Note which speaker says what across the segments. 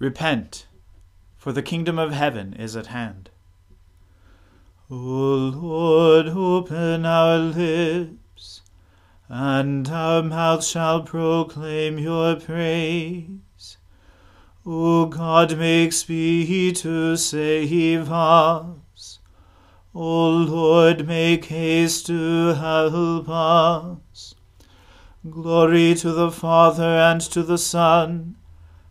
Speaker 1: Repent, for the kingdom of heaven is at hand.
Speaker 2: O Lord, open our lips, and our mouth shall proclaim your praise. O God, make speed to save us. O Lord, make haste to help us. Glory to the Father and to the Son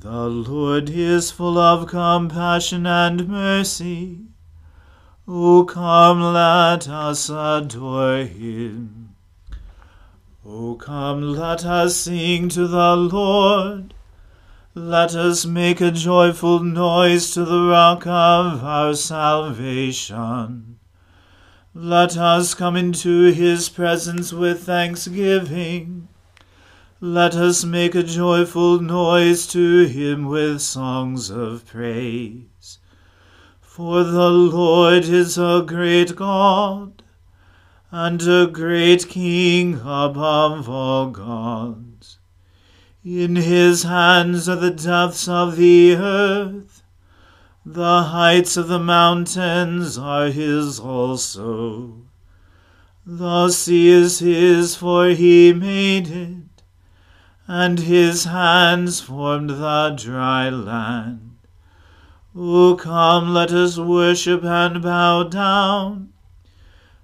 Speaker 2: The Lord is full of compassion and mercy. O come, let us adore him. O come, let us sing to the Lord. Let us make a joyful noise to the rock of our salvation. Let us come into his presence with thanksgiving. Let us make a joyful noise to him with songs of praise. For the Lord is a great God, and a great King above all gods. In his hands are the depths of the earth, the heights of the mountains are his also. The sea is his, for he made it and his hands formed the dry land. O come, let us worship and bow down.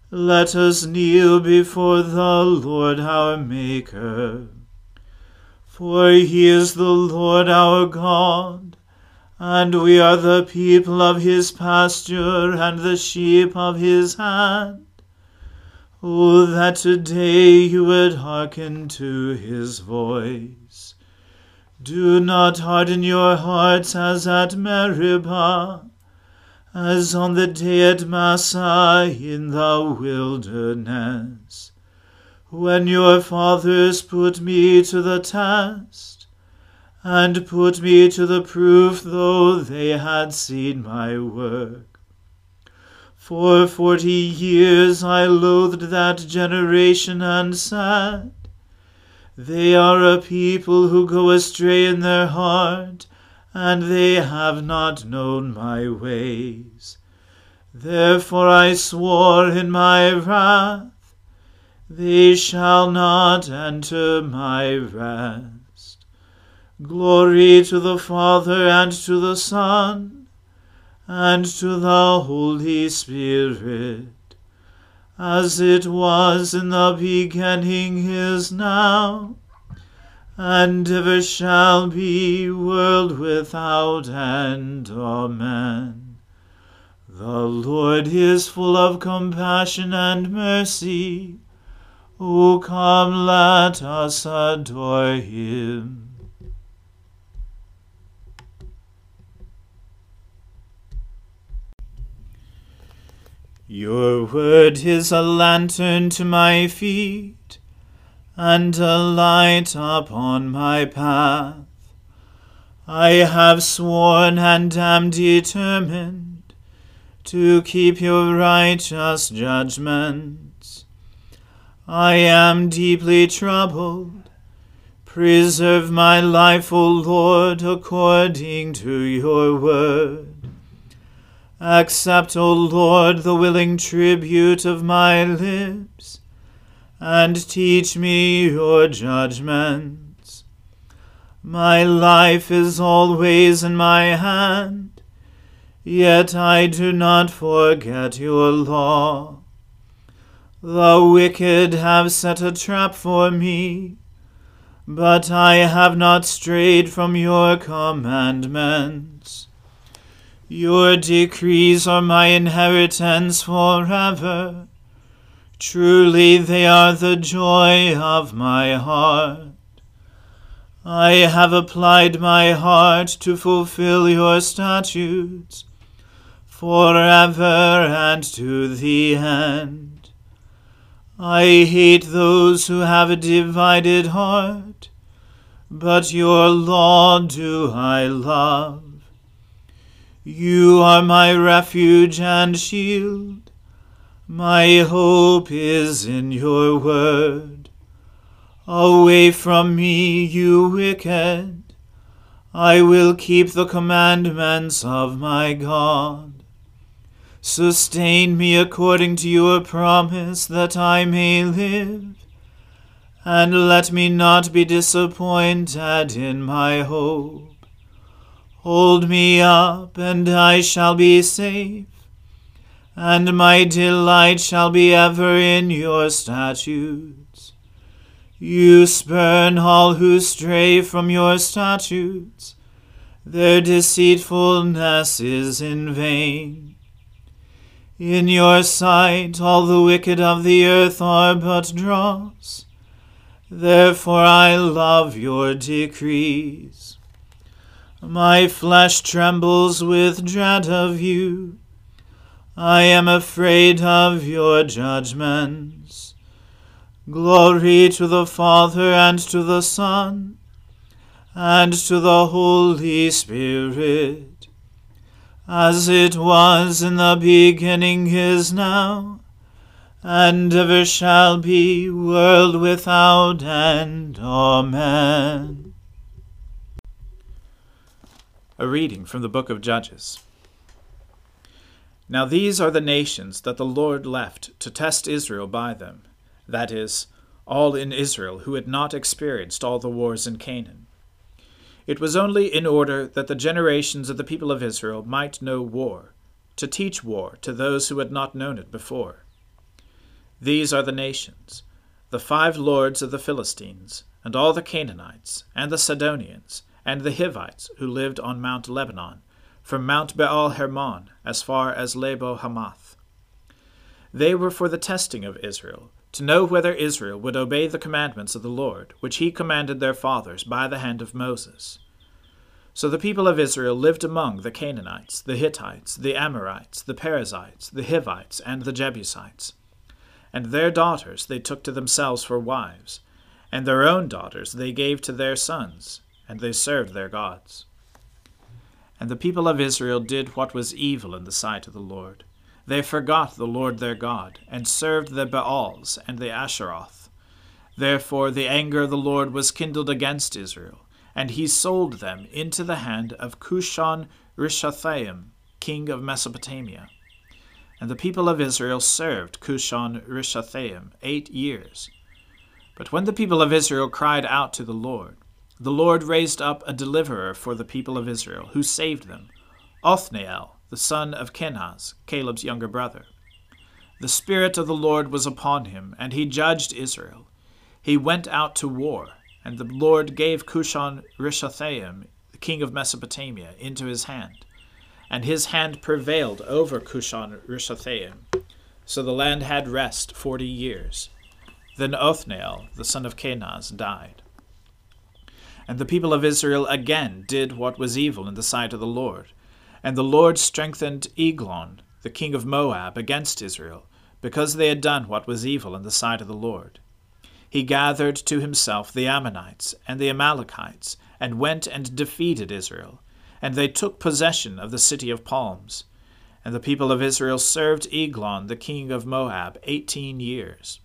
Speaker 2: Let us kneel before the Lord our Maker. For he is the Lord our God, and we are the people of his pasture and the sheep of his hand. Oh, that today you would hearken to his voice. Do not harden your hearts as at Meribah, as on the day at Massah in the wilderness, when your fathers put me to the test, and put me to the proof, though they had seen my work. For forty years I loathed that generation and said, They are a people who go astray in their heart, and they have not known my ways. Therefore I swore in my wrath, They shall not enter my rest. Glory to the Father and to the Son and to the Holy Spirit, as it was in the beginning is now, and ever shall be, world without end. Amen. The Lord is full of compassion and mercy. O come, let us adore him. Your word is a lantern to my feet, and a light upon my path. I have sworn and am determined to keep your righteous judgments. I am deeply troubled. Preserve my life, O Lord, according to your word. Accept, O Lord, the willing tribute of my lips, and teach me your judgments. My life is always in my hand, yet I do not forget your law. The wicked have set a trap for me, but I have not strayed from your commandments. Your decrees are my inheritance forever. Truly they are the joy of my heart. I have applied my heart to fulfill your statutes. forever and to the end. I hate those who have a divided heart, but your law do I love. You are my refuge and shield. My hope is in your word. Away from me, you wicked. I will keep the commandments of my God. Sustain me according to your promise, that I may live. And let me not be disappointed in my hope. Hold me up, and I shall be safe, and my delight shall be ever in your statutes. You spurn all who stray from your statutes, their deceitfulness is in vain. In your sight all the wicked of the earth are but dross. Therefore I love your decrees. My flesh trembles with dread of you. I am afraid of your judgments. Glory to the Father and to the Son and to the Holy Spirit, as it was in the beginning is now, and ever shall be, world without end. Amen.
Speaker 1: A reading from the book of Judges. Now these are the nations that the Lord left to test Israel by them, that is, all in Israel who had not experienced all the wars in Canaan. It was only in order that the generations of the people of Israel might know war, to teach war to those who had not known it before. These are the nations the five lords of the Philistines, and all the Canaanites, and the Sidonians, and the Hivites who lived on Mount Lebanon, from Mount Baal Hermon as far as Lebo Hamath. They were for the testing of Israel, to know whether Israel would obey the commandments of the Lord, which he commanded their fathers by the hand of Moses. So the people of Israel lived among the Canaanites, the Hittites, the Amorites, the Perizzites, the Hivites, and the Jebusites. And their daughters they took to themselves for wives, and their own daughters they gave to their sons, and they served their gods. And the people of Israel did what was evil in the sight of the Lord. They forgot the Lord their God, and served the Baals and the Asheroth. Therefore the anger of the Lord was kindled against Israel, and he sold them into the hand of Cushan Rishathaim, king of Mesopotamia. And the people of Israel served Cushan Rishathaim eight years. But when the people of Israel cried out to the Lord, the Lord raised up a deliverer for the people of Israel, who saved them Othniel, the son of Kenaz, Caleb's younger brother. The Spirit of the Lord was upon him, and he judged Israel. He went out to war, and the Lord gave Cushan Rishathaim, the king of Mesopotamia, into his hand. And his hand prevailed over Cushan Rishathaim. So the land had rest forty years. Then Othniel, the son of Kenaz, died. And the people of Israel again did what was evil in the sight of the Lord. And the Lord strengthened Eglon, the king of Moab, against Israel, because they had done what was evil in the sight of the Lord. He gathered to himself the Ammonites and the Amalekites, and went and defeated Israel. And they took possession of the city of palms. And the people of Israel served Eglon, the king of Moab, eighteen years.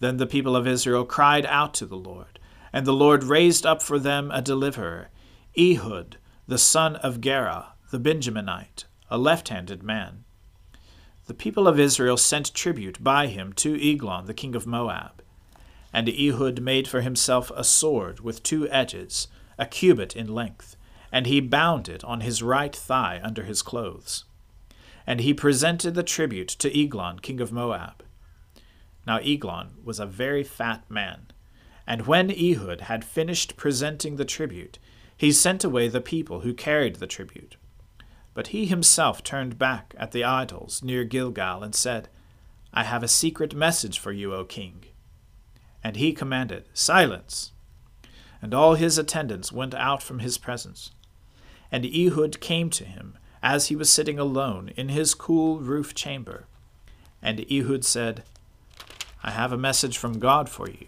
Speaker 1: Then the people of Israel cried out to the Lord and the Lord raised up for them a deliverer, Ehud, the son of Gera, the Benjaminite, a left handed man. The people of Israel sent tribute by him to Eglon, the king of Moab. And Ehud made for himself a sword with two edges, a cubit in length, and he bound it on his right thigh under his clothes. And he presented the tribute to Eglon, king of Moab. Now Eglon was a very fat man and when Ehud had finished presenting the tribute, he sent away the people who carried the tribute. But he himself turned back at the idols near Gilgal and said, I have a secret message for you, O king. And he commanded, Silence! And all his attendants went out from his presence. And Ehud came to him, as he was sitting alone in his cool roof chamber. And Ehud said, I have a message from God for you.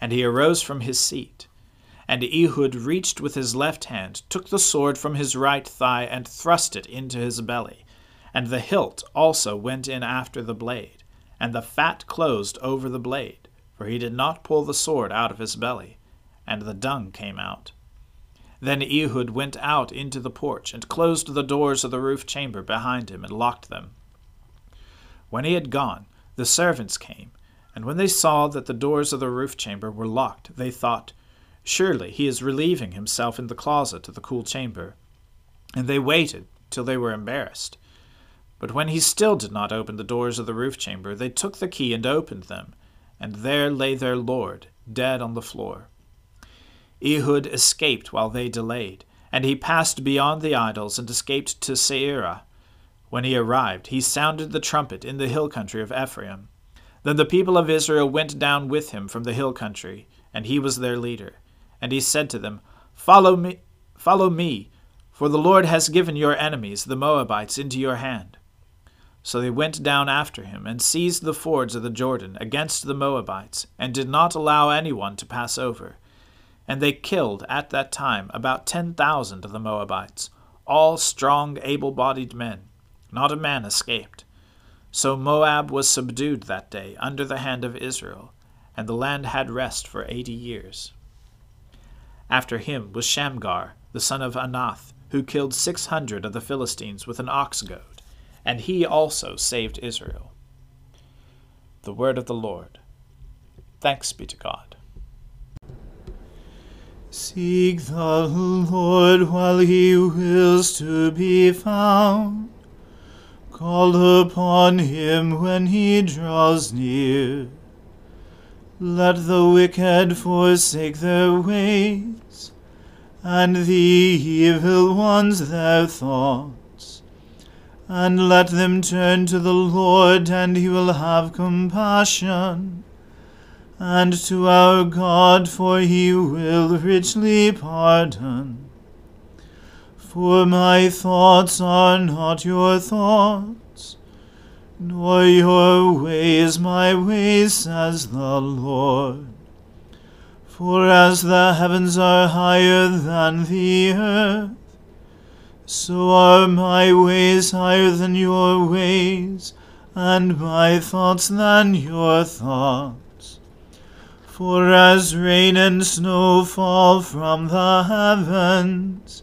Speaker 1: And he arose from his seat. And Ehud reached with his left hand, took the sword from his right thigh, and thrust it into his belly. And the hilt also went in after the blade, and the fat closed over the blade, for he did not pull the sword out of his belly, and the dung came out. Then Ehud went out into the porch, and closed the doors of the roof chamber behind him, and locked them. When he had gone, the servants came, and when they saw that the doors of the roof chamber were locked, they thought, Surely he is relieving himself in the closet of the cool chamber. And they waited till they were embarrassed. But when he still did not open the doors of the roof chamber, they took the key and opened them, and there lay their lord, dead on the floor. Ehud escaped while they delayed, and he passed beyond the idols and escaped to Seirah. When he arrived, he sounded the trumpet in the hill country of Ephraim. Then the people of Israel went down with him from the hill country, and he was their leader. And he said to them, Follow me, follow me, for the Lord has given your enemies, the Moabites, into your hand. So they went down after him, and seized the fords of the Jordan against the Moabites, and did not allow anyone to pass over. And they killed at that time about ten thousand of the Moabites, all strong, able bodied men. Not a man escaped. So Moab was subdued that day under the hand of Israel, and the land had rest for eighty years. After him was Shamgar, the son of Anath, who killed six hundred of the Philistines with an ox goad, and he also saved Israel. The word of the Lord. Thanks be to God.
Speaker 2: Seek the Lord while he wills to be found. Call upon him when he draws near. Let the wicked forsake their ways, and the evil ones their thoughts. And let them turn to the Lord, and he will have compassion. And to our God, for he will richly pardon. For my thoughts are not your thoughts nor your ways my ways, says the Lord. For as the heavens are higher than the earth, so are my ways higher than your ways, and my thoughts than your thoughts. For as rain and snow fall from the heavens,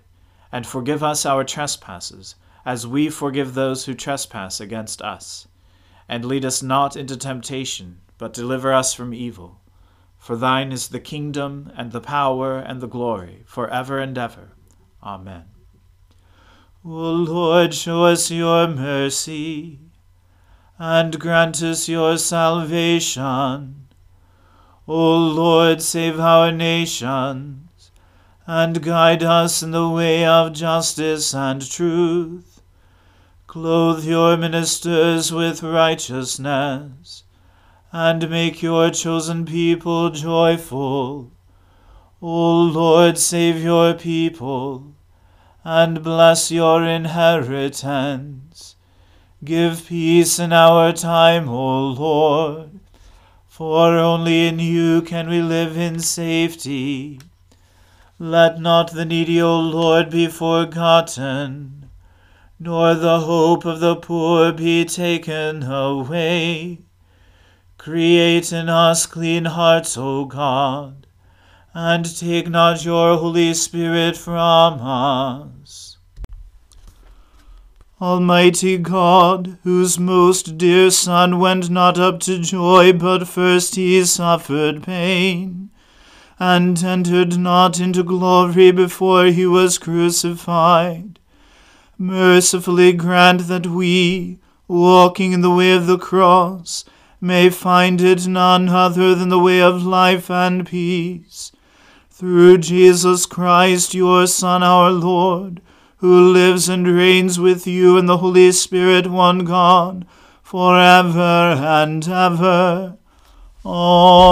Speaker 2: and forgive us our trespasses, as we forgive those who trespass against us and lead us not into temptation, but deliver us from evil. For thine is the kingdom, and the power, and the glory, for ever and ever. Amen.
Speaker 3: O Lord, show us your mercy, and grant us your salvation. O Lord, save our nations, and guide us in the way of justice and truth Clothe your ministers with righteousness, and make your chosen people joyful. O Lord, save your people, and bless your inheritance. Give peace in our time, O Lord, for only in you can we live in safety. Let not the needy, O Lord, be forgotten nor the hope of the poor be taken away. Create in us clean hearts, O God, and take not your Holy Spirit from us. Almighty God, whose most dear Son went not up to joy, but first he suffered pain, and entered not into glory before he was crucified mercifully grant that we, walking in the way of the cross, may find it none other than the way of life and peace. Through Jesus Christ, your Son, our Lord, who lives and reigns with you in the Holy Spirit, one God, for ever and ever. Amen.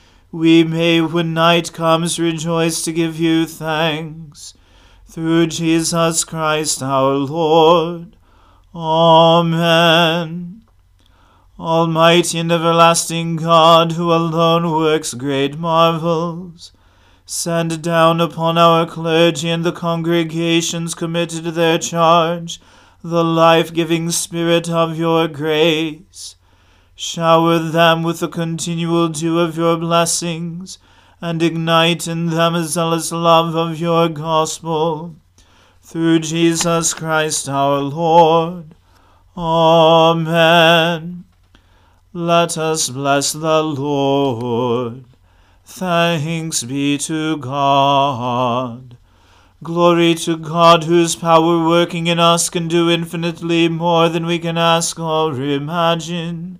Speaker 3: we may, when night comes, rejoice to give you thanks. Through Jesus Christ our Lord. Amen. Almighty and everlasting God, who alone works great marvels, send down upon our clergy and the congregations committed to their charge the life giving Spirit of your grace Shower them with the continual dew of your blessings, and ignite in them a zealous love of your gospel. Through Jesus Christ our Lord. Amen. Let us bless the Lord. Thanks be to God. Glory to God, whose power working in us can do infinitely more than we can ask or imagine.